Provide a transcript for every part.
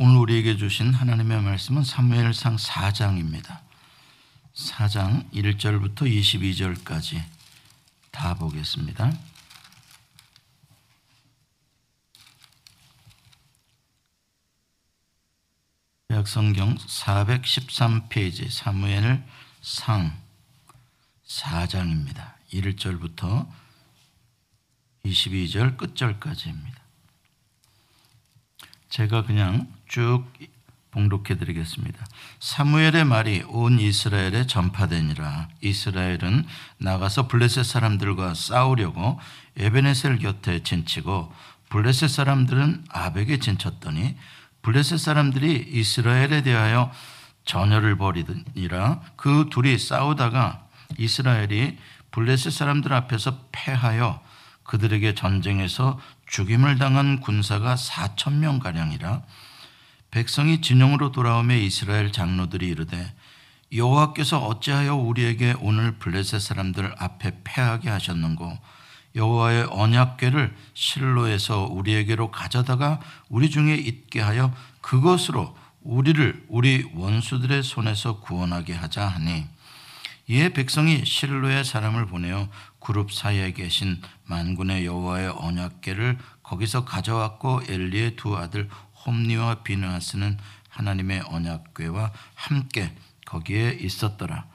오늘 우리에게 주신 하나님의 말씀은 사무엘상 4장입니다. 4장 1절부터 22절까지 다 보겠습니다. 약성경 413페이지 사무엘 상 4장입니다. 1절부터 22절 끝절까지입니다. 제가 그냥 쭉 봉독해 드리겠습니다. 사무엘의 말이 온 이스라엘에 전파되니라. 이스라엘은 나가서 블레셋 사람들과 싸우려고 에베네셀 곁에 진치고 블레셋 사람들은 아벡에 진쳤더니 블레셋 사람들이 이스라엘에 대하여 전열을 벌이니라. 그 둘이 싸우다가 이스라엘이 블레셋 사람들 앞에서 패하여 그들에게 전쟁에서 죽임을 당한 군사가 4천 명 가량이라 백성이 진영으로 돌아오매 이스라엘 장로들이 이르되 여호와께서 어찌하여 우리에게 오늘 블레셋 사람들 앞에 패하게 하셨는고? 여호와의 언약궤를 실로에서 우리에게로 가져다가 우리 중에 있게 하여 그것으로 우리를 우리 원수들의 손에서 구원하게 하자 하니 이에 백성이 실로의 사람을 보내어 그룹 사이에 계신 만군의 여호와의 언약궤를 거기서 가져왔고 엘리의 두 아들 홈니와 비느하스는 하나님의 언약궤와 함께 거기에 있었더라.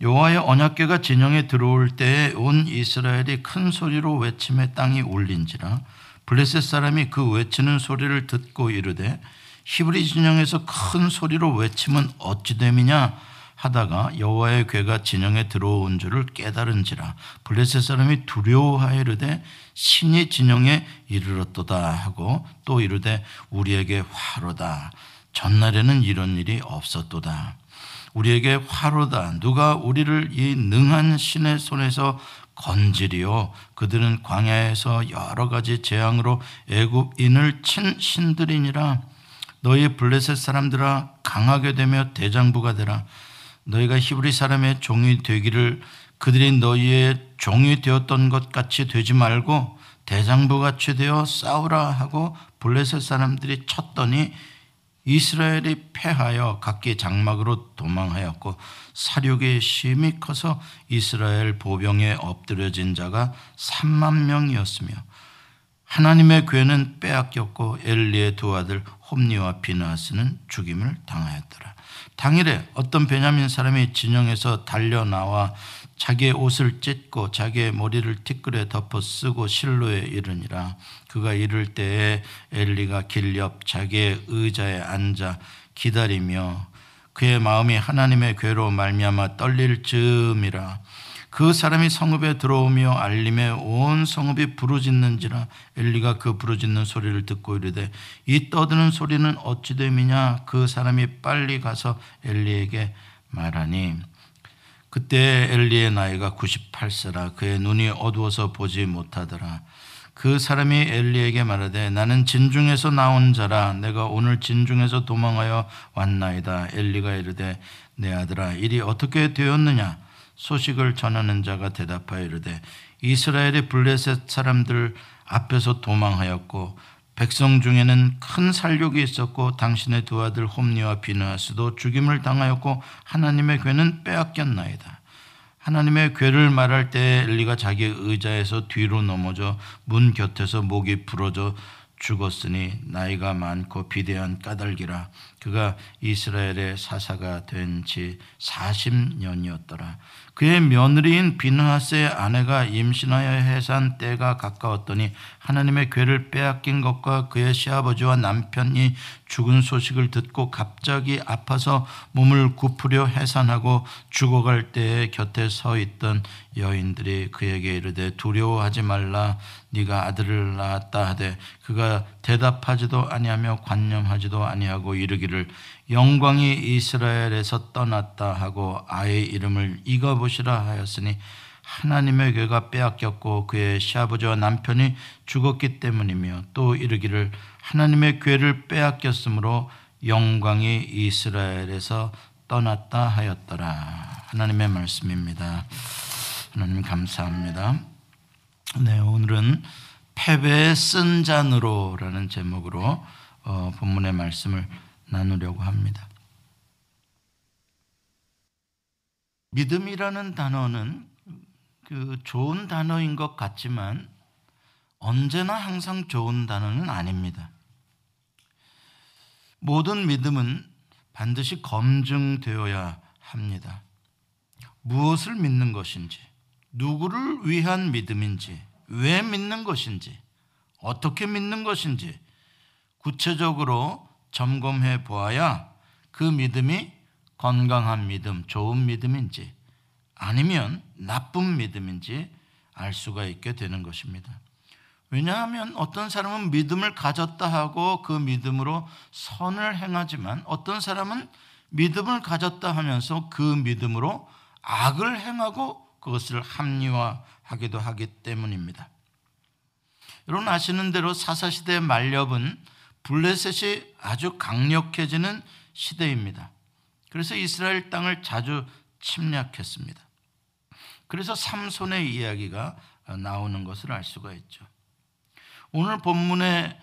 여호와의 언약궤가 진영에 들어올 때에 온 이스라엘이 큰 소리로 외침에 땅이 울린지라 블레셋 사람이 그 외치는 소리를 듣고 이르되 히브리 진영에서 큰 소리로 외침은 어찌 됨이냐 하다가 여호와의 괴가 진영에 들어온 줄을 깨달은지라 블레셋 사람이 두려워하여 이르되 신이 진영에 이르렀도다 하고 또 이르되 우리에게 화로다. 전날에는 이런 일이 없었도다. 우리에게 화로다. 누가 우리를 이 능한 신의 손에서 건지리요? 그들은 광야에서 여러 가지 재앙으로 애굽인을 친 신들이니라. 너희 블레셋 사람들아 강하게 되며 대장부가 되라 너희가 히브리 사람의 종이 되기를 그들이 너희의 종이 되었던 것 같이 되지 말고 대장부 같이 되어 싸우라 하고 블레셋 사람들이 쳤더니 이스라엘이 패하여 각기 장막으로 도망하였고 사륙이 심히 커서 이스라엘 보병에 엎드려진 자가 3만 명이었으며 하나님의 괴는 빼앗겼고 엘리의 두 아들 홈니와 비나스는 죽임을 당하였더라. 당일에 어떤 베냐민 사람이 진영에서 달려 나와 자기의 옷을 찢고 자기의 머리를 티끌에 덮어 쓰고 실로에 이르니라. 그가 이를 때에 엘리가 길 옆 자기의 의자에 앉아 기다리며 그의 마음이 하나님의 괴로 말미암아 떨릴 즈음이라 그 사람이 성읍에 들어오며 알림에 온 성읍이 부르짖는지라 엘리가 그 부르짖는 소리를 듣고 이르되 이 떠드는 소리는 어찌 됨이냐? 그 사람이 빨리 가서 엘리에게 말하니 그때 엘리의 나이가 98세라. 그의 눈이 어두워서 보지 못하더라. 그 사람이 엘리에게 말하되 나는 진중에서 나온 자라. 내가 오늘 진중에서 도망하여 왔나이다. 엘리가 이르되 내 아들아 일이 어떻게 되었느냐 소식을 전하는 자가 대답하여 이르되 이스라엘의 블레셋 사람들 앞에서 도망하였고 백성 중에는 큰 살육이 있었고 당신의 두 아들 홈니와 비느하스도 죽임을 당하였고 하나님의 괴는 빼앗겼나이다. 하나님의 괴를 말할 때 엘리가 자기 의자에서 뒤로 넘어져 문 곁에서 목이 부러져 죽었으니 나이가 많고 비대한 까닭이라 그가 이스라엘의 사사가 된 지 40년이었더라. 그의 며느리인 비느하스의 아내가 임신하여 해산 때가 가까웠더니 하나님의 괴를 빼앗긴 것과 그의 시아버지와 남편이 죽은 소식을 듣고 갑자기 아파서 몸을 굽으려 해산하고 죽어갈 때에 곁에 서 있던 여인들이 그에게 이르되 두려워하지 말라. 네가 아들을 낳았다 하되 그가 대답하지도 아니하며 관념하지도 아니하고 이르기를 영광이 이스라엘에서 떠났다 하고 아의 이름을 읽어보시라 하였으니 하나님의 괴가 빼앗겼고 그의 시아버지와 남편이 죽었기 때문이며 또 이르기를 하나님의 괴를 빼앗겼으므로 영광이 이스라엘에서 떠났다 하였더라. 하나님의 말씀입니다. 하나님 감사합니다. 네, 오늘은 패배의 쓴 잔으로라는 제목으로 어, 본문의 말씀을 나누려고 합니다. 믿음이라는 단어는 그 좋은 단어인 것 같지만 언제나 항상 좋은 단어는 아닙니다. 모든 믿음은 반드시 검증되어야 합니다. 무엇을 믿는 것인지, 누구를 위한 믿음인지, 왜 믿는 것인지, 어떻게 믿는 것인지 구체적으로 점검해 보아야 그 믿음이 건강한 믿음, 좋은 믿음인지 아니면 나쁜 믿음인지 알 수가 있게 되는 것입니다. 왜냐하면 어떤 사람은 믿음을 가졌다 하고 그 믿음으로 선을 행하지만 어떤 사람은 믿음을 가졌다 하면서 그 믿음으로 악을 행하고 그것을 합리화하기도 하기 때문입니다. 여러분 아시는 대로 사사시대의 말렵은 블레셋이 아주 강력해지는 시대입니다. 그래서 이스라엘 땅을 자주 침략했습니다. 그래서 삼손의 이야기가 나오는 것을 알 수가 있죠. 오늘 본문의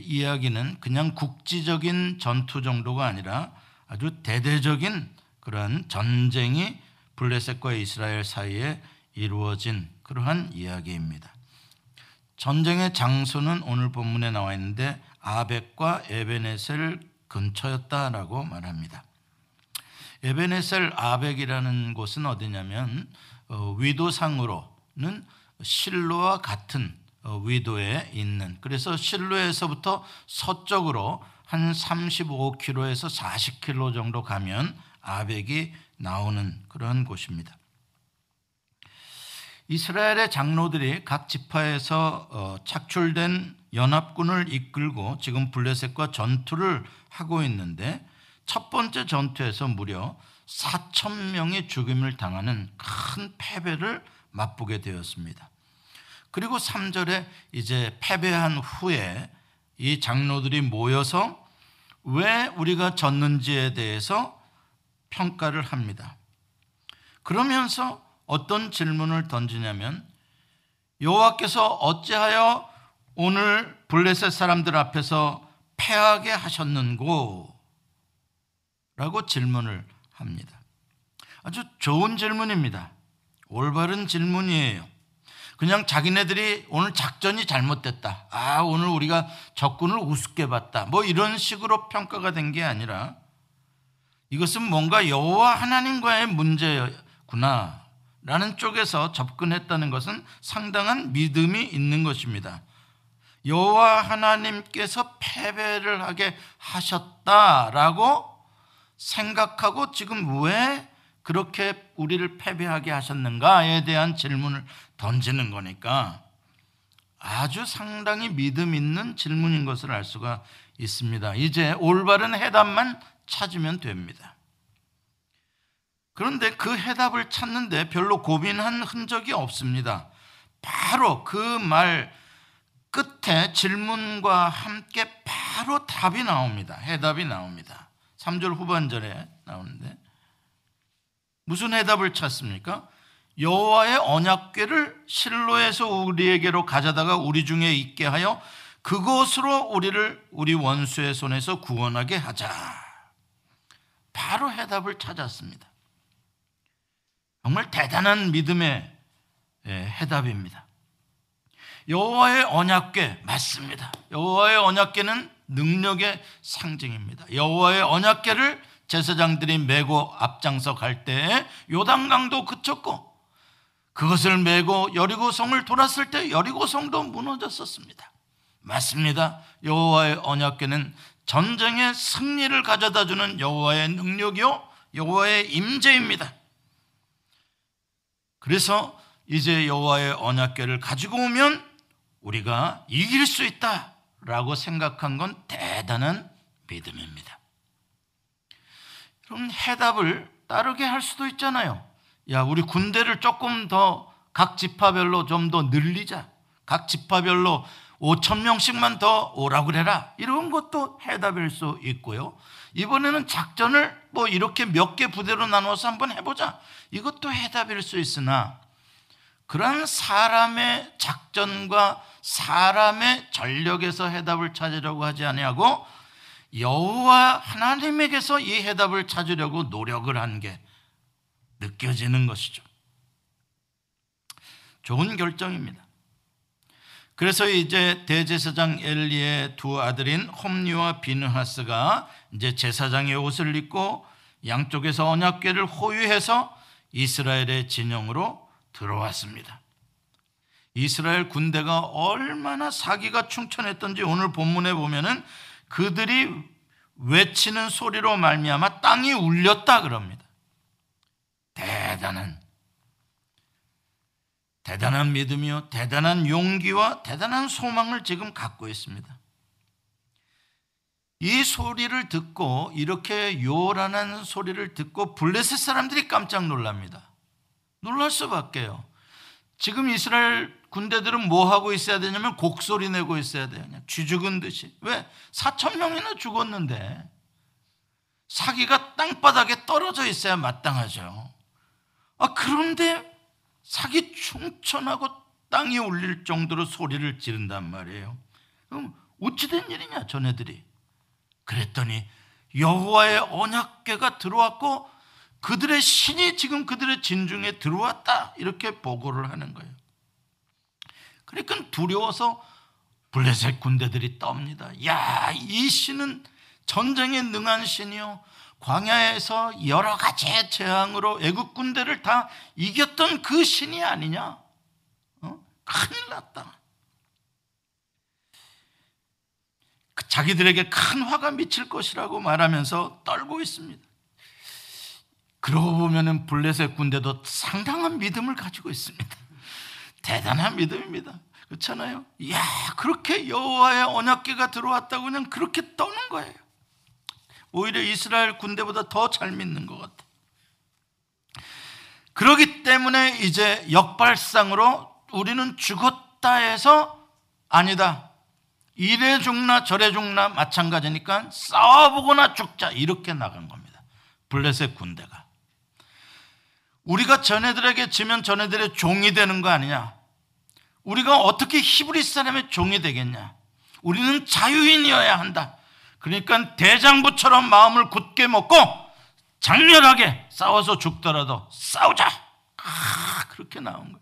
이야기는 그냥 국지적인 전투 정도가 아니라 아주 대대적인 그런 전쟁이 블레셋과 이스라엘 사이에 이루어진 그러한 이야기입니다. 전쟁의 장소는 오늘 본문에 나와 있는데 아벡과 에베네셀 근처였다라고 말합니다. 에베네셀 아벡이라는 곳은 어디냐면 어, 위도상으로는 실로와 같은 어, 위도에 있는 그래서 실로에서부터 서쪽으로 한 35km에서 40km 정도 가면 아벡이 나오는 그런 곳입니다. 이스라엘의 장로들이 각 지파에서 어, 착출된 연합군을 이끌고 지금 블레셋과 전투를 하고 있는데 첫 번째 전투에서 무려 4천 명이 죽임을 당하는 큰 패배를 맛보게 되었습니다. 그리고 3절에 이제 패배한 후에 이 장로들이 모여서 왜 우리가 졌는지에 대해서 평가를 합니다. 그러면서 어떤 질문을 던지냐면 여호와께서 어찌하여 오늘 블레셋 사람들 앞에서 패하게 하셨는고? 라고 질문을 합니다. 아주 좋은 질문입니다. 올바른 질문이에요. 그냥 자기네들이 오늘 작전이 잘못됐다. 아, 오늘 우리가 적군을 우습게 봤다. 뭐 이런 식으로 평가가 된 게 아니라 이것은 뭔가 여호와 하나님과의 문제구나. 라는 쪽에서 접근했다는 것은 상당한 믿음이 있는 것입니다. 여호와 하나님께서 패배를 하게 하셨다라고 생각하고 지금 왜 그렇게 우리를 패배하게 하셨는가에 대한 질문을 던지는 거니까 아주 상당히 믿음 있는 질문인 것을 알 수가 있습니다. 이제 올바른 해답만 찾으면 됩니다. 그런데 그 해답을 찾는데 별로 고민한 흔적이 없습니다. 바로 그 말 끝에 질문과 함께 바로 답이 나옵니다. 해답이 나옵니다. 3절 후반절에 나오는데 무슨 해답을 찾습니까? 여호와의 언약궤를 실로에서 우리에게로 가져다가 우리 중에 있게 하여 그곳으로 우리를 우리 원수의 손에서 구원하게 하자. 바로 해답을 찾았습니다. 정말 대단한 믿음의 예, 해답입니다. 여호와의 언약궤 맞습니다. 여호와의 언약궤는 능력의 상징입니다. 여호와의 언약궤를 제사장들이 메고 앞장서 갈때 요단강도 그쳤고 그것을 메고 여리고성을 돌았을 때 여리고성도 무너졌었습니다. 맞습니다. 여호와의 언약궤는 전쟁의 승리를 가져다 주는 여호와의 능력이요 여호와의 임재입니다. 그래서 이제 여호와의 언약궤를 가지고 오면 우리가 이길 수 있다 라고 생각한 건 대단한 믿음입니다. 그럼 해답을 따르게 할 수도 있잖아요. 야, 우리 군대를 조금 더 각 지파별로 좀 더 늘리자. 각 지파별로 5천 명씩만 더 오라 그래라. 이런 것도 해답일 수 있고요. 이번에는 작전을 뭐 이렇게 몇 개 부대로 나눠서 한번 해보자. 이것도 해답일 수 있으나 그런 사람의 작전과 사람의 전력에서 해답을 찾으려고 하지 아니하고 여호와 하나님에게서 이 해답을 찾으려고 노력을 한 게 느껴지는 것이죠. 좋은 결정입니다. 그래서 이제 대제사장 엘리의 두 아들인 홈리와 비느하스가 이제 제사장의 옷을 입고 양쪽에서 언약궤를 호위해서 이스라엘의 진영으로 들어왔습니다. 이스라엘 군대가 얼마나 사기가 충천했던지 오늘 본문에 보면은 그들이 외치는 소리로 말미암아 땅이 울렸다 그럽니다. 대단한 대단한 믿음이요, 대단한 용기와 대단한 소망을 지금 갖고 있습니다. 이 소리를 듣고 이렇게 요란한 소리를 듣고 블레셋 사람들이 깜짝 놀랍니다. 놀랄 수밖에요. 지금 이스라엘 군대들은 뭐 하고 있어야 되냐면 곡소리 내고 있어야 돼요. 그냥 쥐 죽은 듯이. 왜? 4천 명이나 죽었는데 사기가 땅바닥에 떨어져 있어야 마땅하죠. 아 그런데 사기 충천하고 땅이 울릴 정도로 소리를 지른단 말이에요. 그럼 어찌된 일이냐 전애들이. 그랬더니 여호와의 언약궤가 들어왔고 그들의 신이 지금 그들의 진중에 들어왔다 이렇게 보고를 하는 거예요. 그러니까 두려워서 블레셋 군대들이 떱니다. 야, 이 신은 전쟁에 능한 신이요. 광야에서 여러 가지 재앙으로 애국 군대를 다 이겼던 그 신이 아니냐? 어? 큰일 났다. 그 자기들에게 큰 화가 미칠 것이라고 말하면서 떨고 있습니다. 그러고 보면은 블레셋 군대도 상당한 믿음을 가지고 있습니다. 대단한 믿음입니다. 그렇잖아요. 야 그렇게 여호와의 언약궤가 들어왔다고 그냥 그렇게 떠는 거예요. 오히려 이스라엘 군대보다 더 잘 믿는 것 같아. 그러기 때문에 이제 역발상으로 우리는 죽었다 해서 아니다. 이래 죽나 저래 죽나 마찬가지니까 싸워보거나 죽자 이렇게 나간 겁니다. 블레셋 군대가. 우리가 전애들에게 지면 전애들의 종이 되는 거 아니냐? 우리가 어떻게 히브리 사람의 종이 되겠냐? 우리는 자유인이어야 한다. 그러니까 대장부처럼 마음을 굳게 먹고 장렬하게 싸워서 죽더라도 싸우자. 아, 그렇게 나온 거예요.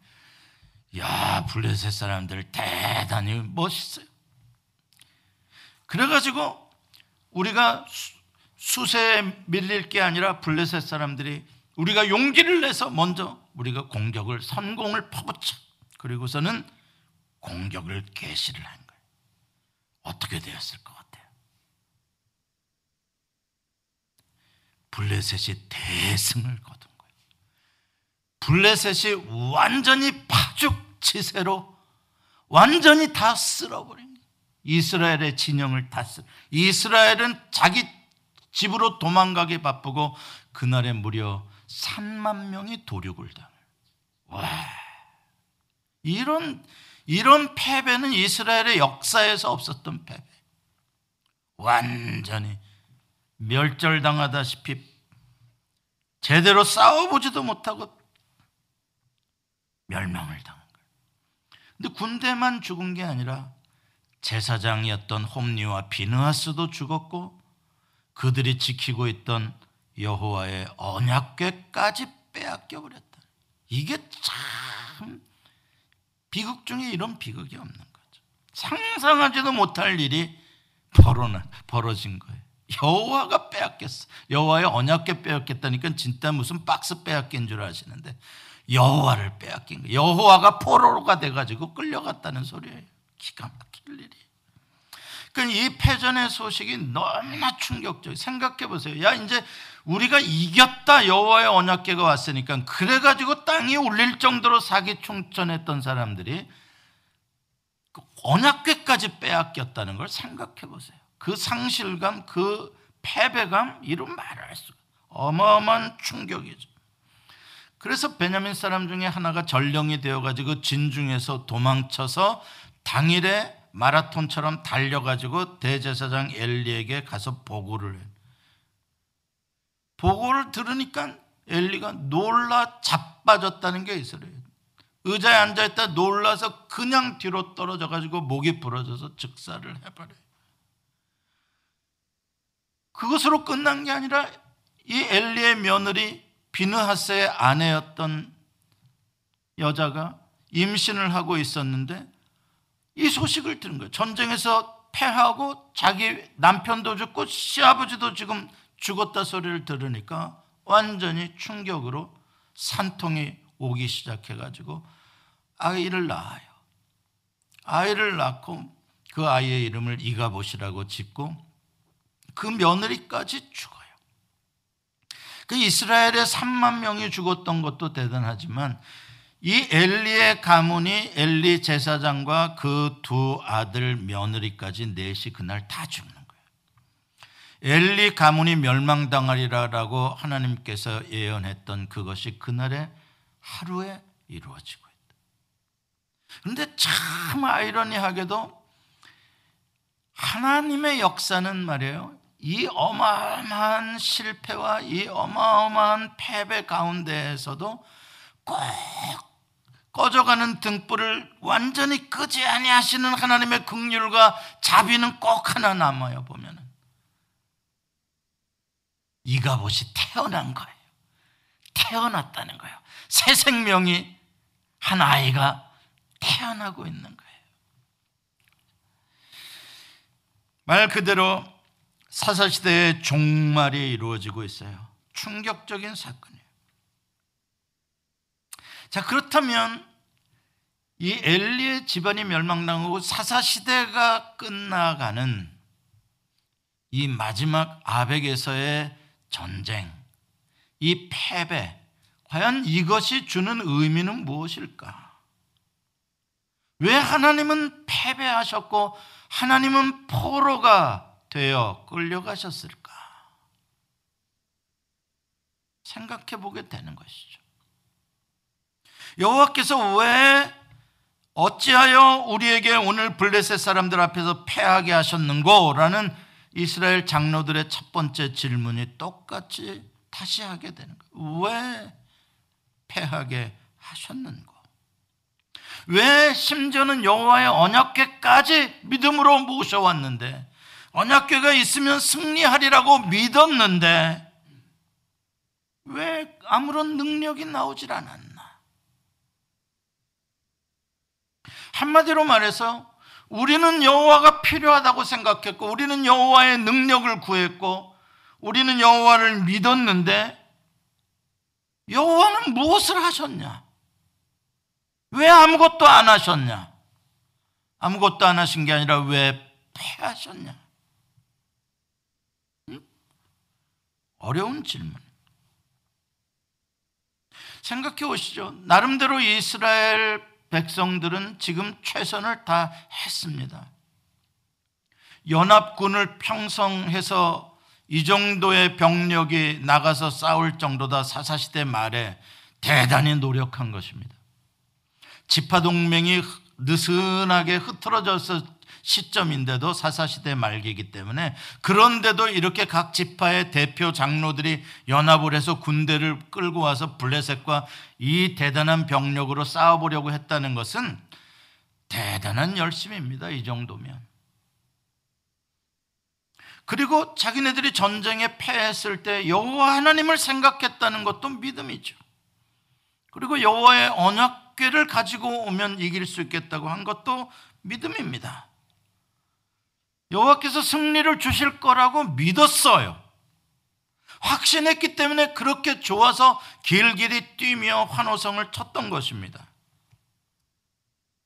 야, 블레셋 사람들 대단히 멋있어요. 그래가지고 우리가 수세에 밀릴 게 아니라 블레셋 사람들이 우리가 용기를 내서 먼저 우리가 공격을 선공을 퍼붓자. 그리고서는 공격을 개시를 한 거예요. 어떻게 되었을 것 같아요? 블레셋이 대승을 거둔 거예요. 블레셋이 완전히 파죽지세로 완전히 다 쓸어버린 거예요. 이스라엘의 진영을 다 쓸. 이스라엘은 자기 집으로 도망가기 바쁘고 그날에 무려 3만 명이 도륙을 당해. 와, 이런 이런 패배는 이스라엘의 역사에서 없었던 패배. 완전히 멸절당하다시피 제대로 싸워보지도 못하고 멸망을 당한 거예요. 근데 군대만 죽은 게 아니라 제사장이었던 홈리와 비느하스도 죽었고 그들이 지키고 있던 여호와의 언약궤까지 빼앗겨 버렸다. 이게 참 비극 중에 이런 비극이 없는 거죠. 상상하지도 못할 일이 벌어진 거예요. 여호와가 빼앗겼어. 여호와의 언약궤 빼앗겼다니까 진짜 무슨 박스 빼앗긴 줄 아시는데 여호와를 빼앗긴 거예요. 여호와가 포로가 돼가지고 끌려갔다는 소리예요. 기가 막힐 일이. 그러니까 이 패전의 소식이 너무나 충격적. 생각해 보세요. 야 이제 우리가 이겼다 여호와의 언약궤가 왔으니까 그래 가지고 땅이 울릴 정도로 사기 충천했던 사람들이 그 언약궤까지 빼앗겼다는 걸 생각해 보세요. 그 상실감, 그 패배감 이런 말을 수 어마어마한 충격이죠. 그래서 베냐민 사람 중에 하나가 전령이 되어 가지고 진중에서 도망쳐서 당일에 마라톤처럼 달려 가지고 대제사장 엘리에게 가서 보고를 해요. 보고를 들으니까 엘리가 놀라 자빠졌다는 게 있어요. 의자에 앉아 있다 놀라서 그냥 뒤로 떨어져 가지고 목이 부러져서 즉사를 해버려요. 그것으로 끝난 게 아니라 이 엘리의 며느리 비느하스의 아내였던 여자가 임신을 하고 있었는데 이 소식을 들은 거예요. 전쟁에서 패하고 자기 남편도 죽고 시아버지도 지금 죽었다 소리를 들으니까 완전히 충격으로 산통이 오기 시작해가지고 아이를 낳아요. 아이를 낳고 그 아이의 이름을 이가봇이라고 짓고 그 며느리까지 죽어요. 그 이스라엘의 3만 명이 죽었던 것도 대단하지만 이 엘리의 가문이 엘리 제사장과 그 두 아들 며느리까지 넷이 그날 다 죽는. 엘리 가문이 멸망당하리라라고 하나님께서 예언했던 그것이 그날의 하루에 이루어지고 있다. 그런데 참 아이러니하게도 하나님의 역사는 말이에요. 이 어마어마한 실패와 이 어마어마한 패배 가운데에서도 꼭 꺼져가는 등불을 완전히 끄지 아니하시는 하나님의 긍휼과 자비는 꼭 하나 남아요 보면은 이가봇이 태어난 거예요. 태어났다는 거예요. 새 생명이 한 아이가 태어나고 있는 거예요. 말 그대로 사사시대의 종말이 이루어지고 있어요. 충격적인 사건이에요. 자, 그렇다면 이 엘리의 집안이 멸망당하고 사사시대가 끝나가는 이 마지막 아벡에서의 전쟁, 이 패배, 과연 이것이 주는 의미는 무엇일까? 왜 하나님은 패배하셨고 하나님은 포로가 되어 끌려가셨을까? 생각해 보게 되는 것이죠. 여호와께서 왜 어찌하여 우리에게 오늘 블레셋 사람들 앞에서 패하게 하셨는고? 라는 이스라엘 장로들의 첫 번째 질문이 똑같이 다시 하게 되는 거예요. 왜 패하게 하셨는고? 왜 심지어는 여호와의 언약궤까지 믿음으로 모셔왔는데 언약궤가 있으면 승리하리라고 믿었는데 왜 아무런 능력이 나오질 않았나? 한마디로 말해서 우리는 여호와가 필요하다고 생각했고 우리는 여호와의 능력을 구했고 우리는 여호와를 믿었는데 여호와는 무엇을 하셨냐? 왜 아무것도 안 하셨냐? 아무것도 안 하신 게 아니라 왜 패하셨냐? 응? 어려운 질문. 생각해 보시죠. 나름대로 이스라엘 백성들은 지금 최선을 다 했습니다. 연합군을 평성해서 이 정도의 병력이 나가서 싸울 정도다 사사시대 말에 대단히 노력한 것입니다. 지파동맹이 느슨하게 흐트러져서 시점인데도 사사시대 말기이기 때문에 그런데도 이렇게 각 지파의 대표 장로들이 연합을 해서 군대를 끌고 와서 블레셋과 이 대단한 병력으로 싸워보려고 했다는 것은 대단한 열심입니다. 이 정도면. 그리고 자기네들이 전쟁에 패했을 때 여호와 하나님을 생각했다는 것도 믿음이죠. 그리고 여호와의 언약궤를 가지고 오면 이길 수 있겠다고 한 것도 믿음입니다. 여호와께서 승리를 주실 거라고 믿었어요. 확신했기 때문에 그렇게 좋아서 길길이 뛰며 환호성을 쳤던 것입니다.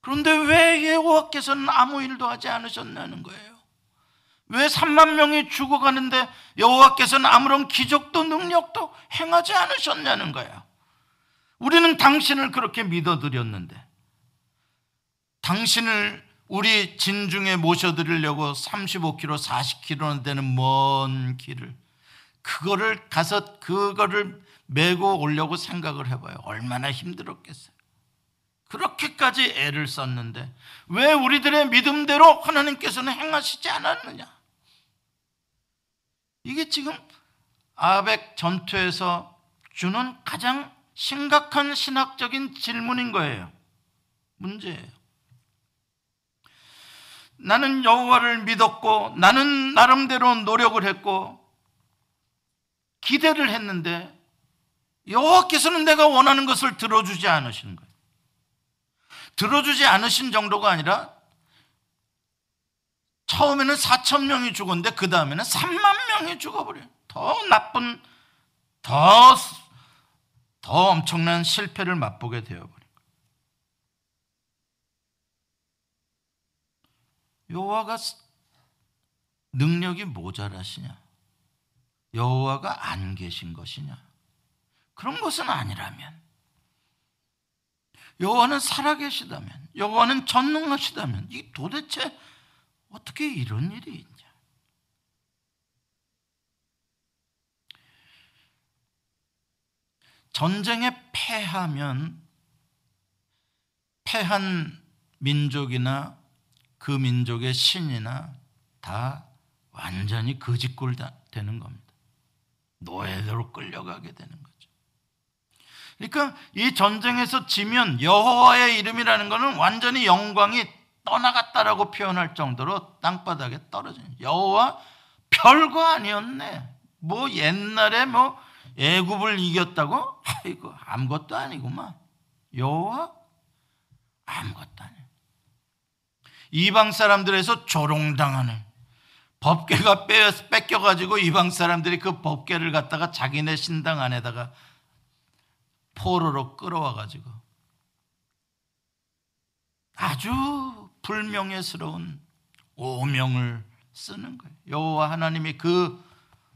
그런데 왜 여호와께서는 아무 일도 하지 않으셨냐는 거예요. 왜 3만 명이 죽어가는데 여호와께서는 아무런 기적도 능력도 행하지 않으셨냐는 거예요. 우리는 당신을 그렇게 믿어드렸는데 당신을 우리 진중에 모셔드리려고 35km, 40km 되는 먼 길을 그거를 가서 그거를 메고 오려고 생각을 해봐요. 얼마나 힘들었겠어요. 그렇게까지 애를 썼는데 왜 우리들의 믿음대로 하나님께서는 행하시지 않았느냐? 이게 지금 아벡 전투에서 주는 가장 심각한 신학적인 질문인 거예요. 문제예요. 나는 여호와를 믿었고 나는 나름대로 노력을 했고 기대를 했는데 여호와께서는 내가 원하는 것을 들어주지 않으시는 거예요. 들어주지 않으신 정도가 아니라 처음에는 4천 명이 죽었는데 그 다음에는 3만 명이 죽어버려요. 더 나쁜, 더, 더 엄청난 실패를 맛보게 되어버린 거예요. 여호와가 능력이 모자라시냐? 여호와가 안 계신 것이냐? 그런 것은 아니라면 여호와는 살아계시다면 여호와는 전능하시다면 이 도대체 어떻게 이런 일이 있냐? 전쟁에 패하면 패한 민족이나 그 민족의 신이나 다 완전히 거짓골 되는 겁니다. 노예대로 끌려가게 되는 거죠. 그러니까 이 전쟁에서 지면 여호와의 이름이라는 것은 완전히 영광이 떠나갔다라고 표현할 정도로 땅바닥에 떨어진 여호와 별거 아니었네. 뭐 옛날에 뭐 애굽을 이겼다고? 아이고 아무것도 아니구만. 여호와 아무것도 아니야. 이방 사람들에서 조롱당하는 법계가 뺏겨 가지고 이방 사람들이 그 법계를 갖다가 자기네 신당 안에다가 포로로 끌어와 가지고 아주 불명예스러운 오명을 쓰는 거예요. 여호와 하나님이 그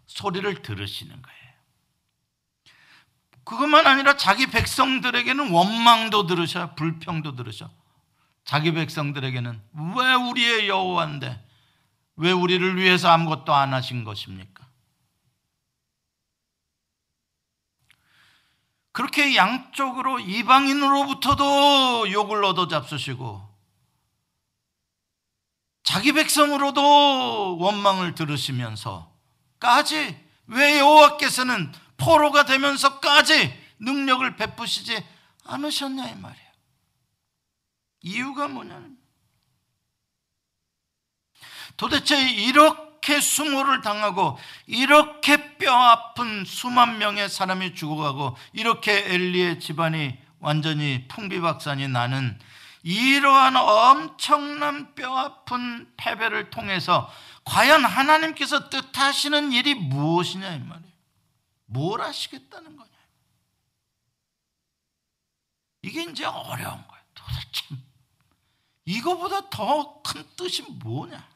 소리를 들으시는 거예요. 그것만 아니라 자기 백성들에게는 원망도 들으셔, 불평도 들으셔. 자기 백성들에게는 왜 우리의 여호와인데 왜 우리를 위해서 아무것도 안 하신 것입니까? 그렇게 양쪽으로 이방인으로부터도 욕을 얻어 잡수시고 자기 백성으로도 원망을 들으시면서까지 왜 여호와께서는 포로가 되면서까지 능력을 베푸시지 않으셨냐 이 말이에요. 이유가 뭐냐면 도대체 이렇게 수모를 당하고 이렇게 뼈아픈 수만 명의 사람이 죽어가고 이렇게 엘리의 집안이 완전히 풍비박산이 나는 이러한 엄청난 뼈아픈 패배를 통해서 과연 하나님께서 뜻하시는 일이 무엇이냐 이 말이에요. 뭘 하시겠다는 거냐. 이게 이제 어려운 거예요. 도대체 이거보다 더 큰 뜻이 뭐냐?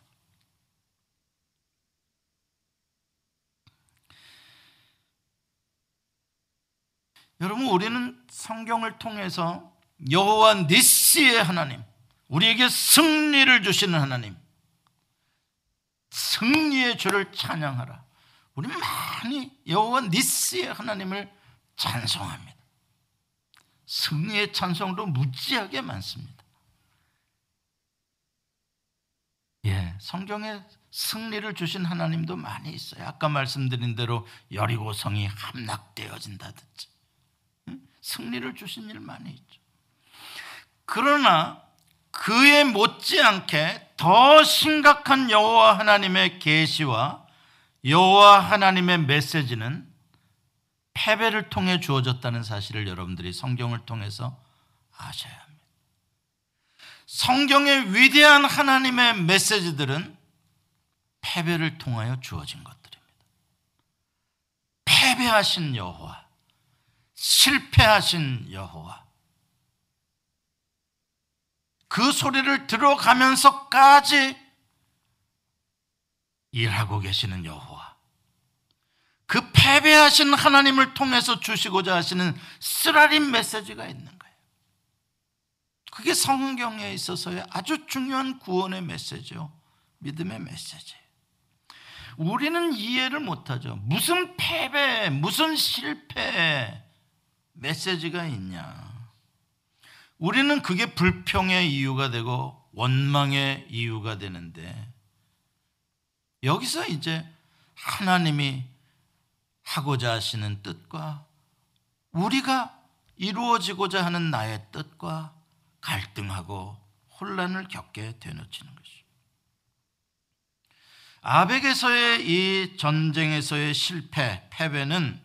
여러분 우리는 성경을 통해서 여호와 니시의 하나님, 우리에게 승리를 주시는 하나님, 승리의 주를 찬양하라. 우리 많이 여호와 니시의 하나님을 찬송합니다. 승리의 찬송도 무지하게 많습니다. 예, 성경에 승리를 주신 하나님도 많이 있어요. 아까 말씀드린 대로 여리고 성이 함락되어진다든지 승리를 주신 일 많이 있죠. 그러나 그에 못지않게 더 심각한 여호와 하나님의 계시와 여호와 하나님의 메시지는 패배를 통해 주어졌다는 사실을 여러분들이 성경을 통해서 아셔야 합니다. 성경의 위대한 하나님의 메시지들은 패배를 통하여 주어진 것들입니다. 패배하신 여호와, 실패하신 여호와, 그 소리를 들어가면서까지 일하고 계시는 여호와. 그 패배하신 하나님을 통해서 주시고자 하시는 쓰라린 메시지가 있는 거예요. 그게 성경에 있어서의 아주 중요한 구원의 메시지요. 믿음의 메시지예요. 우리는 이해를 못하죠. 무슨 패배, 무슨 실패 메시지가 있냐. 우리는 그게 불평의 이유가 되고 원망의 이유가 되는데 여기서 이제 하나님이 하고자 하시는 뜻과 우리가 이루어지고자 하는 나의 뜻과 갈등하고 혼란을 겪게 되놓치는 것이죠. 아벡에서의 이 전쟁에서의 실패, 패배는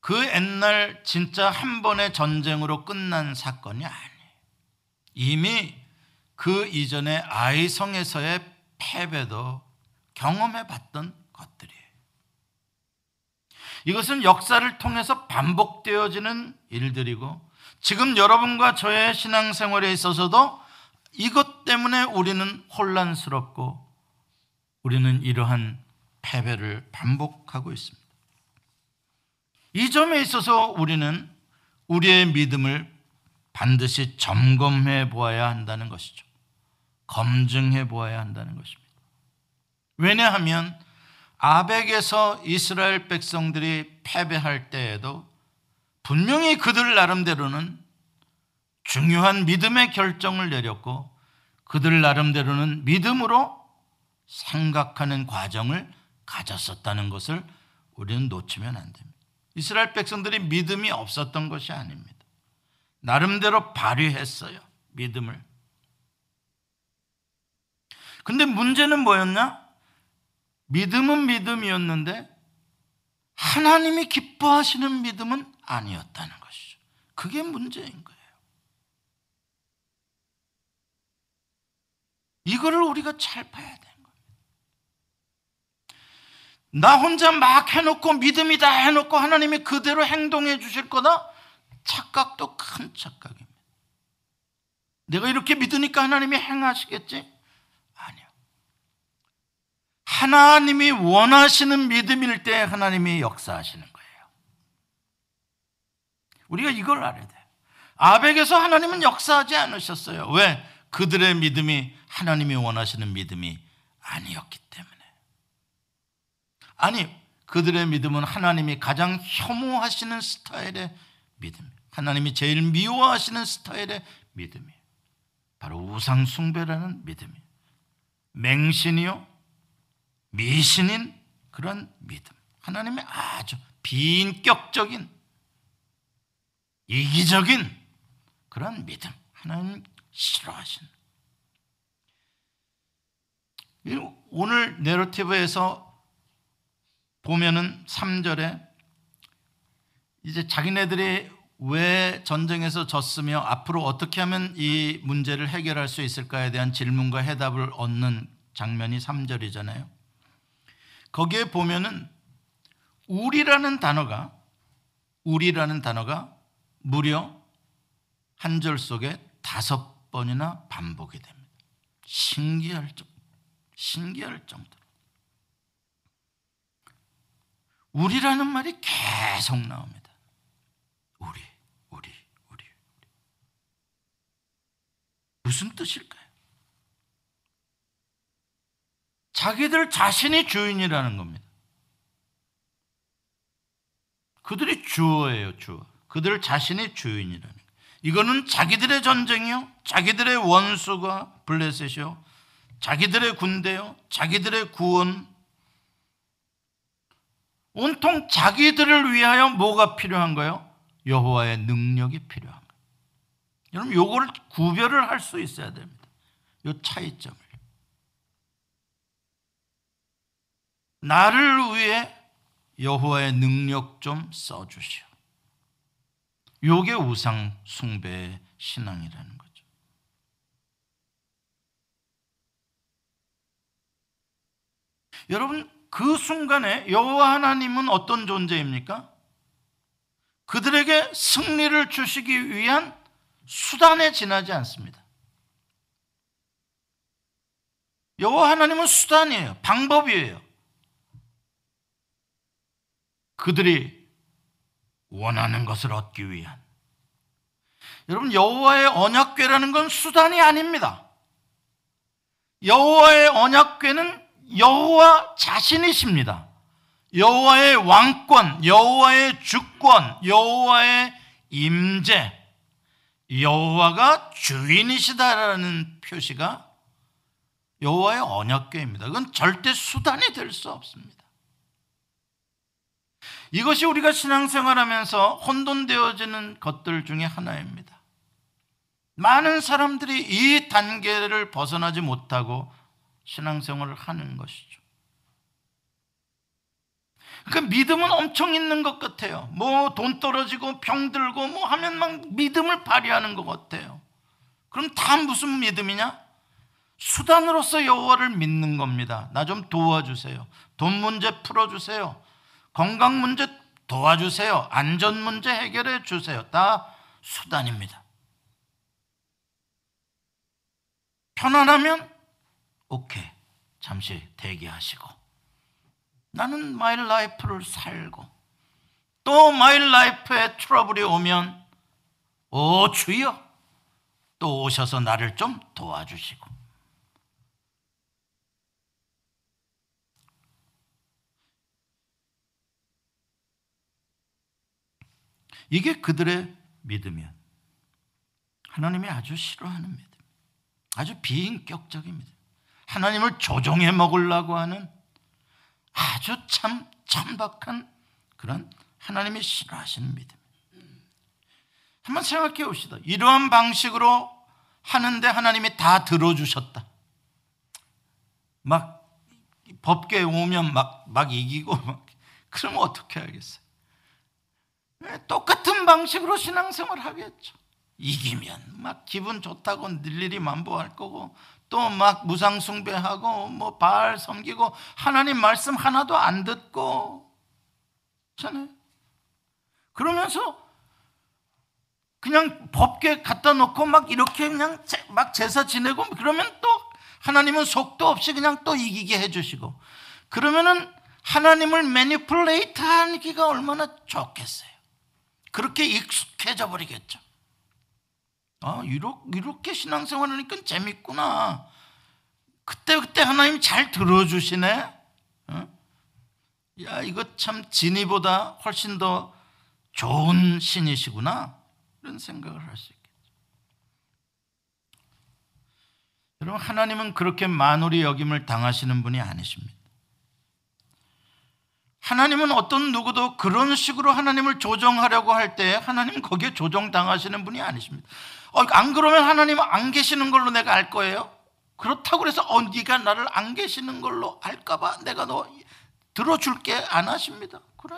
그 옛날 진짜 한 번의 전쟁으로 끝난 사건이 아니에요. 이미 그 이전에 아이성에서의 패배도 경험해 봤던 것들이에요. 이것은 역사를 통해서 반복되어지는 일들이고 지금 여러분과 저의 신앙생활에 있어서도 이것 때문에 우리는 혼란스럽고 우리는 이러한 패배를 반복하고 있습니다. 이 점에 있어서 우리는 우리의 믿음을 반드시 점검해 보아야 한다는 것이죠. 검증해 보아야 한다는 것입니다. 왜냐하면 아벡에서 이스라엘 백성들이 패배할 때에도 분명히 그들 나름대로는 중요한 믿음의 결정을 내렸고 그들 나름대로는 믿음으로 생각하는 과정을 가졌었다는 것을 우리는 놓치면 안 됩니다. 이스라엘 백성들이 믿음이 없었던 것이 아닙니다. 나름대로 발휘했어요. 믿음을. 근데 문제는 뭐였냐? 믿음은 믿음이었는데 하나님이 기뻐하시는 믿음은 아니었다는 것이죠. 그게 문제인 거예요. 이거를 우리가 잘 봐야 되는 거예요. 나 혼자 막 해놓고 믿음이 다 해놓고 하나님이 그대로 행동해 주실 거다? 착각도 큰 착각입니다. 내가 이렇게 믿으니까 하나님이 행하시겠지? 하나님이 원하시는 믿음일 때 하나님이 역사하시는 거예요. 우리가 이걸 알아야 돼요. 아벡에서 하나님은 역사하지 않으셨어요. 왜? 그들의 믿음이 하나님이 원하시는 믿음이 아니었기 때문에. 아니, 그들의 믿음은 하나님이 가장 혐오하시는 스타일의 믿음. 하나님이 제일 미워하시는 스타일의 믿음이에요. 바로 우상숭배라는 믿음이에요. 맹신이요, 미신인 그런 믿음. 하나님의 아주 비인격적인, 이기적인 그런 믿음. 하나님 싫어하시는. 오늘 내러티브에서 보면은 3절에 이제 자기네들이 왜 전쟁에서 졌으며 앞으로 어떻게 하면 이 문제를 해결할 수 있을까에 대한 질문과 해답을 얻는 장면이 3절이잖아요. 거기에 보면은 우리라는 단어가 우리라는 단어가 무려 한 절 속에 다섯 번이나 반복이 됩니다. 신기할 정 신기할 정도로. 우리라는 말이 계속 나옵니다. 우리, 우리, 우리, 우리. 무슨 뜻일까요? 자기들 자신이 주인이라는 겁니다. 그들이 주어예요, 주어. 그들 자신이 주인이라는. 이거는 자기들의 전쟁이요, 자기들의 원수가 블레셋이요, 자기들의 군대요, 자기들의 구원, 온통 자기들을 위하여 뭐가 필요한 거예요? 여호와의 능력이 필요한 거예요. 여러분 요거를 구별을 할 수 있어야 됩니다. 요 차이점을. 나를 위해 여호와의 능력 좀 써주시오. 요게 우상 숭배의 신앙이라는 거죠. 여러분 그 순간에 여호와 하나님은 어떤 존재입니까? 그들에게 승리를 주시기 위한 수단에 지나지 않습니다. 여호와 하나님은 수단이에요. 방법이에요. 그들이 원하는 것을 얻기 위한 여러분 여호와의 언약궤라는 건 수단이 아닙니다. 여호와의 언약궤는 여호와 자신이십니다. 여호와의 왕권, 여호와의 주권, 여호와의 임재, 여호와가 주인이시다라는 표시가 여호와의 언약궤입니다. 그건 절대 수단이 될 수 없습니다. 이것이 우리가 신앙생활하면서 혼돈되어지는 것들 중에 하나입니다. 많은 사람들이 이 단계를 벗어나지 못하고 신앙생활을 하는 것이죠. 그 믿음은 엄청 있는 것 같아요. 뭐 돈 떨어지고 병 들고 뭐 하면 막 믿음을 발휘하는 것 같아요. 그럼 다 무슨 믿음이냐? 수단으로서 여호와를 믿는 겁니다. 나 좀 도와주세요. 돈 문제 풀어주세요. 건강 문제 도와주세요. 안전 문제 해결해 주세요. 다 수단입니다. 편안하면 오케이. 잠시 대기하시고 나는 my life를 살고 또 my life에 트러블이 오면 오 주여 또 오셔서 나를 좀 도와주시고 이게 그들의 믿음이야. 하나님이 아주 싫어하는 믿음. 아주 비인격적인 믿음. 하나님을 조종해 먹으려고 하는 아주 참 천박한 그런 하나님이 싫어하시는 믿음. 한번 생각해 봅시다. 이러한 방식으로 하는데 하나님이 다 들어주셨다. 막 법계 오면 막, 막 이기고 막, 그러면 어떻게 하겠어요? 네, 똑같은 방식으로 신앙생활 하겠죠. 이기면 막 기분 좋다고 일일이 만보할 거고 또 막 무상숭배하고 뭐 바알 섬기고 하나님 말씀 하나도 안 듣고 잖아요. 그러면서 그냥 법계 갖다 놓고 막 이렇게 그냥 막 제사 지내고 그러면 또 하나님은 속도 없이 그냥 또 이기게 해주시고 그러면은 하나님을 매니플레이트 하기가 얼마나 좋겠어요. 그렇게 익숙해져 버리겠죠. 아, 이렇게 신앙생활 하니까 재밌구나. 그때 그때 하나님 잘 들어주시네. 어? 야, 이거 참 진이보다 훨씬 더 좋은 신이시구나. 이런 생각을 할 수 있겠죠. 여러분, 하나님은 그렇게 만홀히 여김을 당하시는 분이 아니십니다. 하나님은 어떤 누구도 그런 식으로 하나님을 조정하려고 할 때 하나님 거기에 조정당하시는 분이 아니십니다. 어, 안 그러면 하나님은 안 계시는 걸로 내가 알 거예요. 그렇다고 해서 어, 네가 나를 안 계시는 걸로 알까봐 내가 너 들어줄게 안 하십니다. 그래.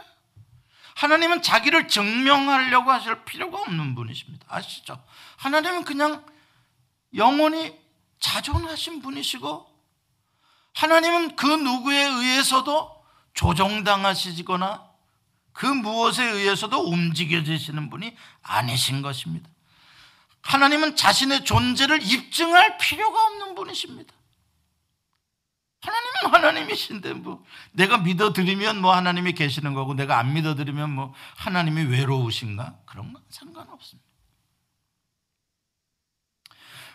하나님은 자기를 증명하려고 하실 필요가 없는 분이십니다. 아시죠? 하나님은 그냥 영원히 자존하신 분이시고 하나님은 그 누구에 의해서도 조종당하시거나 그 무엇에 의해서도 움직여지시는 분이 아니신 것입니다. 하나님은 자신의 존재를 입증할 필요가 없는 분이십니다. 하나님은 하나님이신데 뭐 내가 믿어드리면 뭐 하나님이 계시는 거고 내가 안 믿어드리면 뭐 하나님이 외로우신가 그런 건 상관없습니다.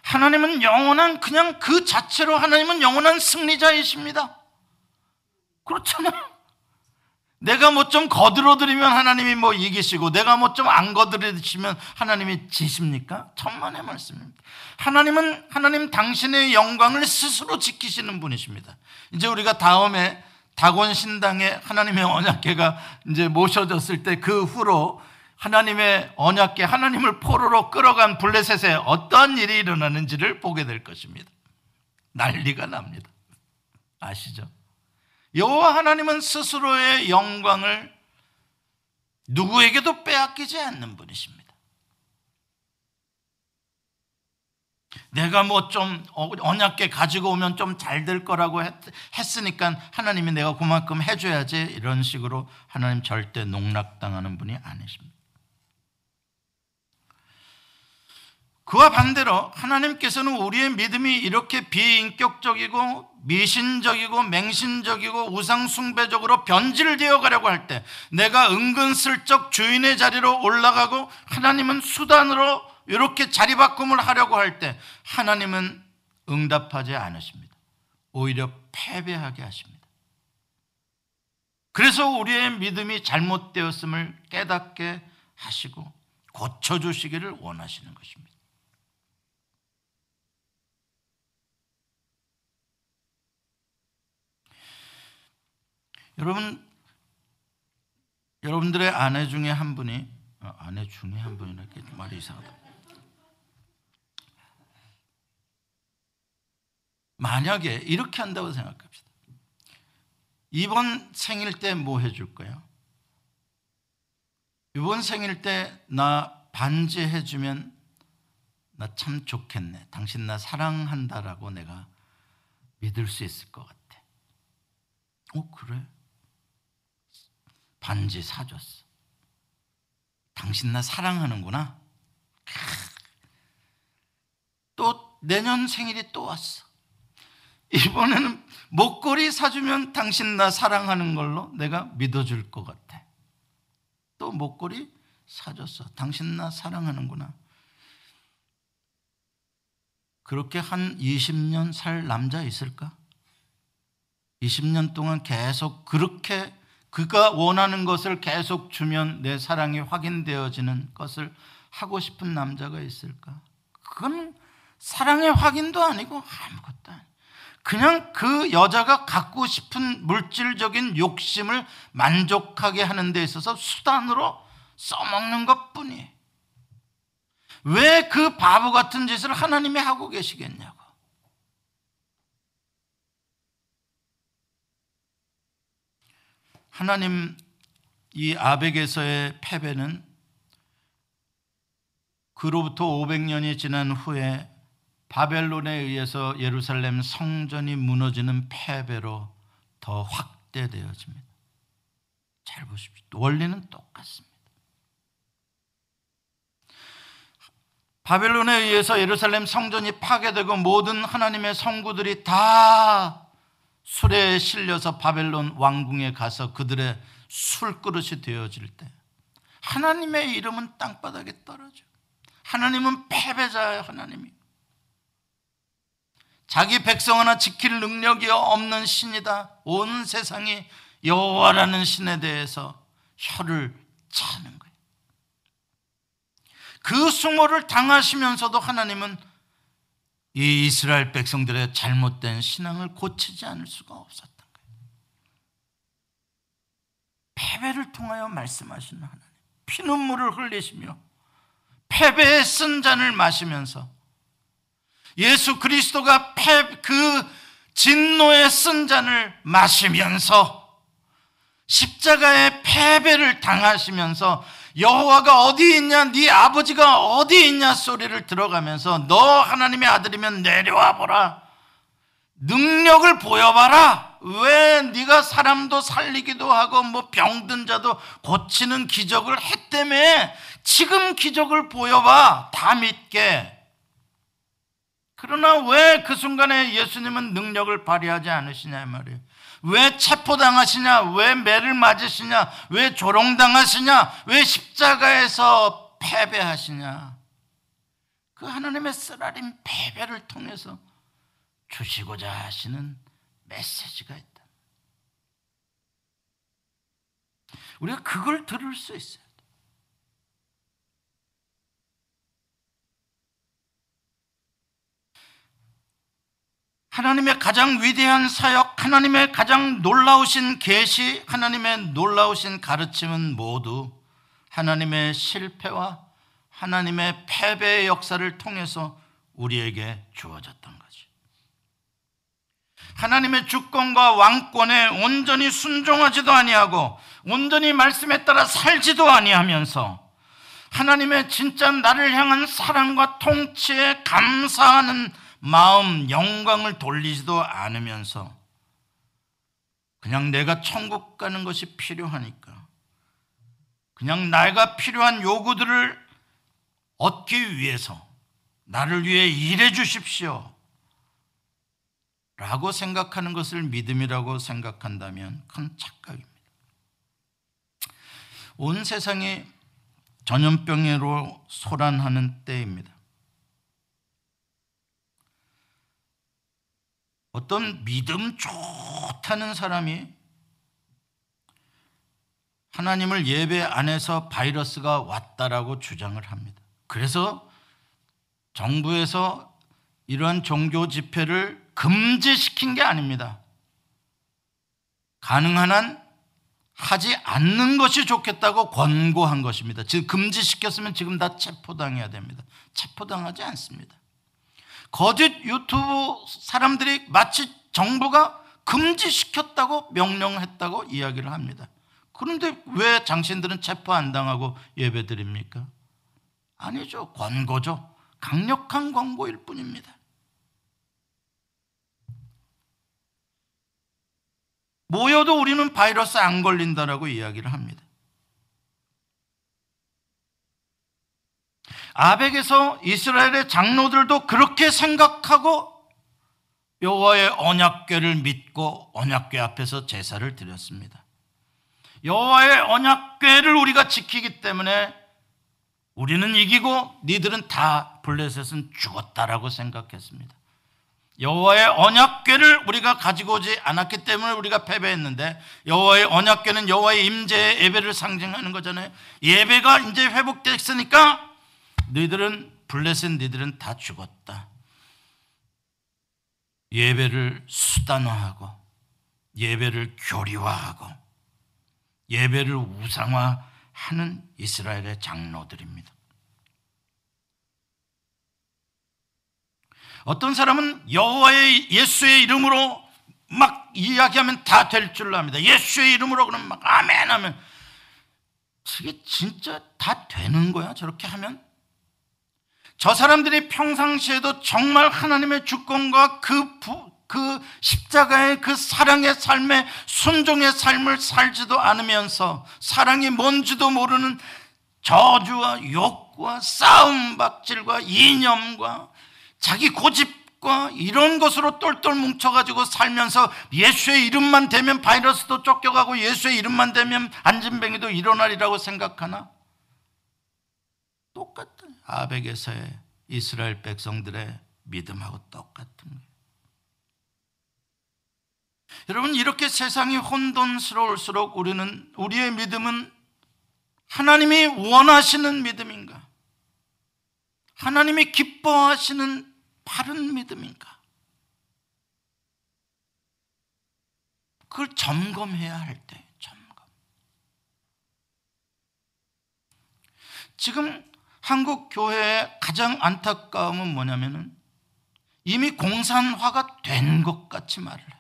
하나님은 영원한 그냥 그 자체로 하나님은 영원한 승리자이십니다. 그렇잖아요. 내가 뭐 좀 거들어드리면 하나님이 뭐 이기시고 내가 뭐 좀 안 거들으시면 하나님이 지십니까? 천만의 말씀입니다. 하나님은 하나님 당신의 영광을 스스로 지키시는 분이십니다. 이제 우리가 다음에 다곤 신당에 하나님의 언약계가 이제 모셔졌을 때 그 후로 하나님의 언약계 하나님을 포로로 끌어간 블레셋에 어떤 일이 일어나는지를 보게 될 것입니다. 난리가 납니다. 아시죠? 여호와 하나님은 스스로의 영광을 누구에게도 빼앗기지 않는 분이십니다. 내가 뭐 좀 언약계 가지고 오면 좀 잘 될 거라고 했, 으니까 하나님이 내가 그만큼 해줘야지 이런 식으로 하나님 절대 농락당하는 분이 아니십니다. 그와 반대로 하나님께서는 우리의 믿음이 이렇게 비인격적이고 미신적이고 맹신적이고 우상숭배적으로 변질되어 가려고 할 때 내가 은근슬쩍 주인의 자리로 올라가고 하나님은 수단으로 이렇게 자리바꿈을 하려고 할 때 하나님은 응답하지 않으십니다. 오히려 패배하게 하십니다. 그래서 우리의 믿음이 잘못되었음을 깨닫게 하시고 고쳐주시기를 원하시는 것입니다. 여러분 여러분들의 아내 중에 한 분이 아, 아내 중에 한 분이라 말이 이상하다. 만약에 이렇게 한다고 생각합시다. 이번 생일 때 뭐 해줄 거야? 이번 생일 때 나 반지 해주면 나 참 좋겠네. 당신 나 사랑한다라고 내가 믿을 수 있을 것 같아. 어, 그래? 반지 사줬어. 당신 나 사랑하는구나. 또 내년 생일이 또 왔어. 이번에는 목걸이 사주면 당신 나 사랑하는 걸로 내가 믿어줄 것 같아. 또 목걸이 사줬어. 당신 나 사랑하는구나. 그렇게 한 20년 살 남자 있을까? 20년 동안 계속 그렇게 그가 원하는 것을 계속 주면 내 사랑이 확인되어지는 것을 하고 싶은 남자가 있을까? 그건 사랑의 확인도 아니고 아무것도 아니고 그냥 그 여자가 갖고 싶은 물질적인 욕심을 만족하게 하는 데 있어서 수단으로 써먹는 것 뿐이에요. 왜 그 바보 같은 짓을 하나님이 하고 계시겠냐고. 하나님 이 아벡에서의 패배는 그로부터 500년이 지난 후에 바벨론에 의해서 예루살렘 성전이 무너지는 패배로 더 확대되어집니다. 잘 보십시오. 원리는 똑같습니다. 바벨론에 의해서 예루살렘 성전이 파괴되고 모든 하나님의 성구들이 다 술에 실려서 바벨론 왕궁에 가서 그들의 술그릇이 되어질 때 하나님의 이름은 땅바닥에 떨어져. 하나님은 패배자예요, 하나님이. 자기 백성 하나 지킬 능력이 없는 신이다. 온 세상이 여호와라는 신에 대해서 혀를 차는 거예요. 그 수모를 당하시면서도 하나님은 이 이스라엘 백성들의 잘못된 신앙을 고치지 않을 수가 없었던 거예요. 패배를 통하여 말씀하시는 하나님. 피눈물을 흘리시며 패배의 쓴 잔을 마시면서 예수 그리스도가 패, 그 진노의 쓴 잔을 마시면서 십자가의 패배를 당하시면서 여호와가 어디 있냐? 네 아버지가 어디 있냐? 소리를 들어가면서 너 하나님의 아들이면 내려와 보라. 능력을 보여봐라. 왜 네가 사람도 살리기도 하고 뭐 병든 자도 고치는 기적을 했다며? 지금 기적을 보여봐. 다 믿게. 그러나 왜 그 순간에 예수님은 능력을 발휘하지 않으시냐 말이에요. 왜 체포당하시냐? 왜 매를 맞으시냐? 왜 조롱당하시냐? 왜 십자가에서 패배하시냐? 그 하나님의 쓰라린 패배를 통해서 주시고자 하시는 메시지가 있다. 우리가 그걸 들을 수 있어요. 하나님의 가장 위대한 사역, 하나님의 가장 놀라우신 계시, 하나님의 놀라우신 가르침은 모두 하나님의 실패와 하나님의 패배의 역사를 통해서 우리에게 주어졌던 거지. 하나님의 주권과 왕권에 온전히 순종하지도 아니하고 온전히 말씀에 따라 살지도 아니하면서 하나님의 진짜 나를 향한 사랑과 통치에 감사하는 마음 영광을 돌리지도 않으면서 그냥 내가 천국 가는 것이 필요하니까 그냥 내가 필요한 요구들을 얻기 위해서 나를 위해 일해 주십시오. 라고 생각하는 것을 믿음이라고 생각한다면 큰 착각입니다. 온 세상이 전염병으로 소란하는 때입니다. 어떤 믿음 좋다는 사람이 하나님을 예배 안에서 바이러스가 왔다라고 주장을 합니다. 그래서 정부에서 이러한 종교 집회를 금지시킨 게 아닙니다. 가능한 한 하지 않는 것이 좋겠다고 권고한 것입니다. 즉 금지시켰으면 지금 다 체포당해야 됩니다. 체포당하지 않습니다. 거짓 유튜브 사람들이 마치 정부가 금지시켰다고 명령했다고 이야기를 합니다. 그런데 왜 당신들은 체포 안 당하고 예배 드립니까? 아니죠. 권고죠. 강력한 권고일 뿐입니다. 모여도 우리는 바이러스 안 걸린다라고 이야기를 합니다. 아벡에서 이스라엘의 장로들도 그렇게 생각하고 여호와의 언약궤를 믿고 언약궤 앞에서 제사를 드렸습니다. 여호와의 언약궤를 우리가 지키기 때문에 우리는 이기고 니들은 다 블레셋은 죽었다라고 생각했습니다. 여호와의 언약궤를 우리가 가지고 오지 않았기 때문에 우리가 패배했는데 여호와의 언약궤는 여호와의 임재의 예배를 상징하는 거잖아요. 예배가 이제 회복됐으니까 너희들은 블레셋 너희들은 다 죽었다. 예배를 수단화하고 예배를 교리화하고 예배를 우상화하는 이스라엘의 장로들입니다. 어떤 사람은 여호와의 예수의 이름으로 막 이야기하면 다 될 줄로 압니다. 예수의 이름으로 그러면 막 아멘 하면 그게 진짜 다 되는 거야? 저렇게 하면? 저 사람들이 평상시에도 정말 하나님의 주권과 그, 부, 그 십자가의 그 사랑의 삶의 순종의 삶을 살지도 않으면서 사랑이 뭔지도 모르는 저주와 욕과 싸움박질과 이념과 자기 고집과 이런 것으로 똘똘 뭉쳐가지고 살면서 예수의 이름만 되면 바이러스도 쫓겨가고 예수의 이름만 되면 안진뱅이도 일어나리라고 생각하나? 똑같아. 아벡에서의 이스라엘 백성들의 믿음하고 똑같은 거예요. 여러분 이렇게 세상이 혼돈스러울수록 우리는 우리의 믿음은 하나님이 원하시는 믿음인가? 하나님이 기뻐하시는 바른 믿음인가? 그걸 점검해야 할 때, 점검. 지금 한국 교회의 가장 안타까움은 뭐냐면은 이미 공산화가 된 것 같이 말을 해.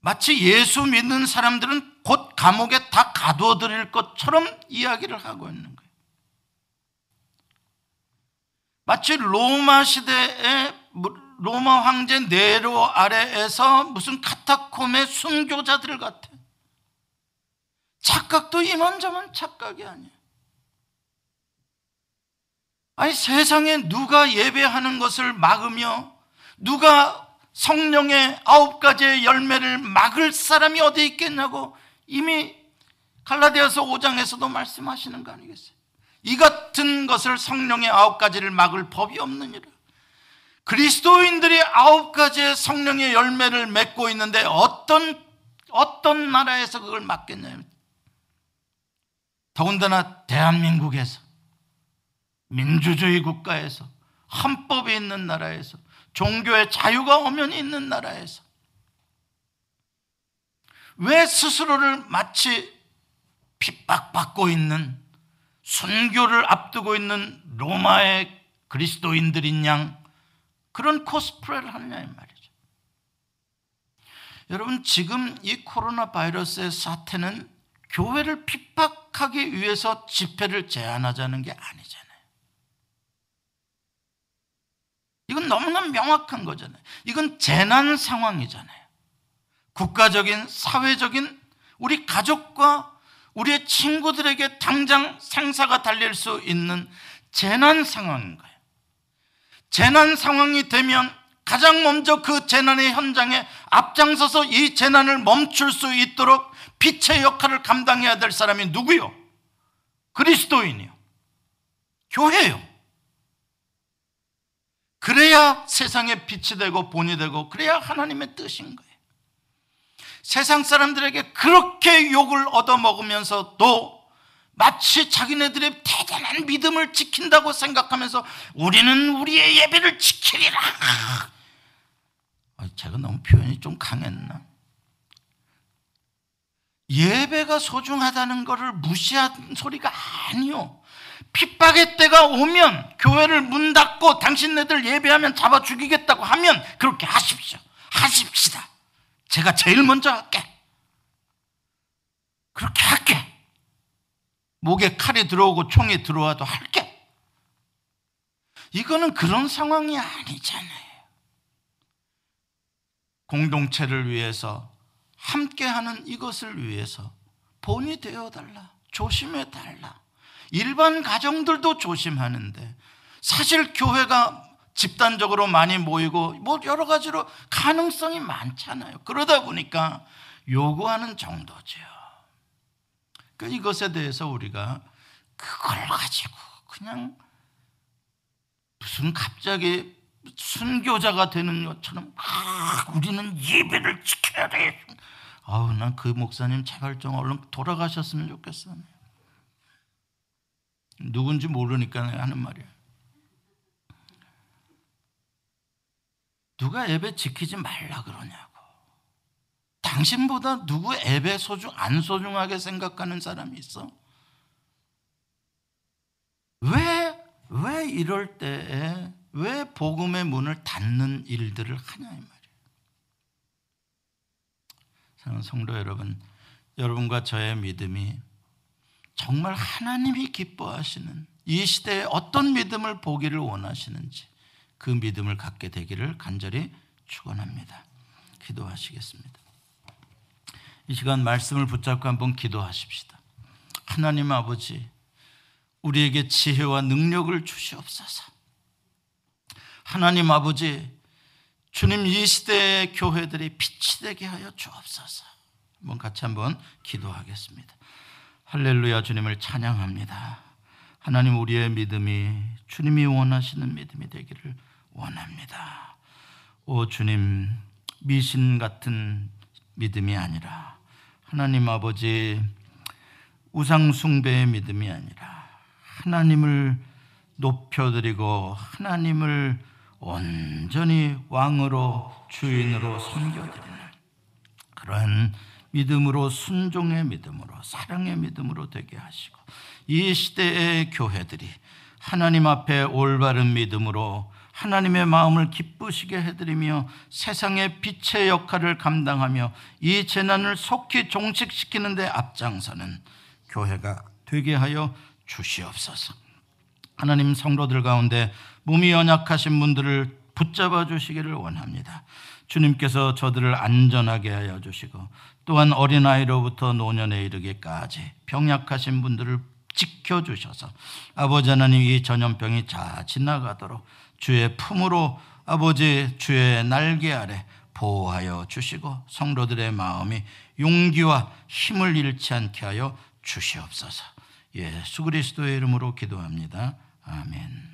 마치 예수 믿는 사람들은 곧 감옥에 다 가둬드릴 것처럼 이야기를 하고 있는 거예요. 마치 로마 시대의 로마 황제 네로 아래에서 무슨 카타콤의 순교자들 같아. 착각도 이만저만 착각이 아니야. 아니 세상에 누가 예배하는 것을 막으며 누가 성령의 아홉 가지의 열매를 막을 사람이 어디 있겠냐고 이미 갈라디아서 5장에서도 말씀하시는 거 아니겠어요? 이 같은 것을 성령의 아홉 가지를 막을 법이 없느니라. 그리스도인들이 아홉 가지의 성령의 열매를 맺고 있는데 어떤 어떤 나라에서 그걸 막겠냐요. 더군다나 대한민국에서 민주주의 국가에서 헌법이 있는 나라에서 종교의 자유가 엄연히 있는 나라에서 왜 스스로를 마치 핍박받고 있는 순교를 앞두고 있는 로마의 그리스도인들인 양 그런 코스프레를 하느냐 이 말이죠. 여러분 지금 이 코로나 바이러스의 사태는 교회를 핍박하기 위해서 집회를 제한하자는 게 아니잖아요. 이건 너무나 명확한 거잖아요. 이건 재난 상황이잖아요. 국가적인, 사회적인 우리 가족과 우리의 친구들에게 당장 생사가 달릴 수 있는 재난 상황인 거예요. 재난 상황이 되면 가장 먼저 그 재난의 현장에 앞장서서 이 재난을 멈출 수 있도록 빛의 역할을 감당해야 될 사람이 누구요? 그리스도인이요. 교회요. 그래야 세상에 빛이 되고 본이 되고 그래야 하나님의 뜻인 거예요. 세상 사람들에게 그렇게 욕을 얻어먹으면서도 마치 자기네들의 대단한 믿음을 지킨다고 생각하면서 우리는 우리의 예배를 지키리라. 제가 너무 표현이 좀 강했나? 예배가 소중하다는 것을 무시한 소리가 아니요. 핍박의 때가 오면 교회를 문 닫고 당신네들 예배하면 잡아 죽이겠다고 하면 그렇게 하십시오. 하십시다. 제가 제일 먼저 할게. 그렇게 할게. 목에 칼이 들어오고 총이 들어와도 할게. 이거는 그런 상황이 아니잖아요. 공동체를 위해서 함께하는 이것을 위해서 본이 되어 달라. 조심해 달라. 일반 가정들도 조심하는데 사실 교회가 집단적으로 많이 모이고 뭐 여러 가지로 가능성이 많잖아요. 그러다 보니까 요구하는 정도죠. 그 이것에 대해서 우리가 그걸 가지고 그냥 무슨 갑자기 순교자가 되는 것처럼 아, 우리는 예배를 지켜야 돼. 아우 난 그 목사님 제발 좀 얼른 돌아가셨으면 좋겠어. 누군지 모르니까 하는 말이야. 누가 예배 지키지 말라 그러냐고. 당신보다 누구 예배 소중 안 소중하게 생각하는 사람이 있어? 왜, 왜 이럴 때에 왜 복음의 문을 닫는 일들을 하냐 이 말이에요. 사랑하는 성도 여러분, 여러분과 저의 믿음이 정말 하나님이 기뻐하시는 이 시대에 어떤 믿음을 보기를 원하시는지 그 믿음을 갖게 되기를 간절히 축원합니다. 기도하시겠습니다. 이 시간 말씀을 붙잡고 한번 기도하십시다. 하나님 아버지, 우리에게 지혜와 능력을 주시옵소서. 하나님 아버지, 주님 이 시대의 교회들이 빛이 되게 하여 주옵소서. 한번 같이 한번 기도하겠습니다. 할렐루야 주님을 찬양합니다. 하나님 우리의 믿음이 주님이 원하시는 믿음이 되기를 원합니다. 오 주님 미신 같은 믿음이 아니라 하나님 아버지 우상 숭배의 믿음이 아니라 하나님을 높여드리고 하나님을 온전히 왕으로 주인으로 섬겨드리는 그러한 믿음으로 순종의 믿음으로 사랑의 믿음으로 되게 하시고 이 시대의 교회들이 하나님 앞에 올바른 믿음으로 하나님의 마음을 기쁘시게 해드리며 세상의 빛의 역할을 감당하며 이 재난을 속히 종식시키는 데 앞장서는 교회가 되게 하여 주시옵소서. 하나님 성도들 가운데 몸이 연약하신 분들을 붙잡아 주시기를 원합니다. 주님께서 저들을 안전하게 하여 주시고 또한 어린아이로부터 노년에 이르기까지 병약하신 분들을 지켜주셔서 아버지 하나님 이 전염병이 자 지나가도록 주의 품으로 아버지 주의 날개 아래 보호하여 주시고 성도들의 마음이 용기와 힘을 잃지 않게 하여 주시옵소서. 예수 그리스도의 이름으로 기도합니다. 아멘.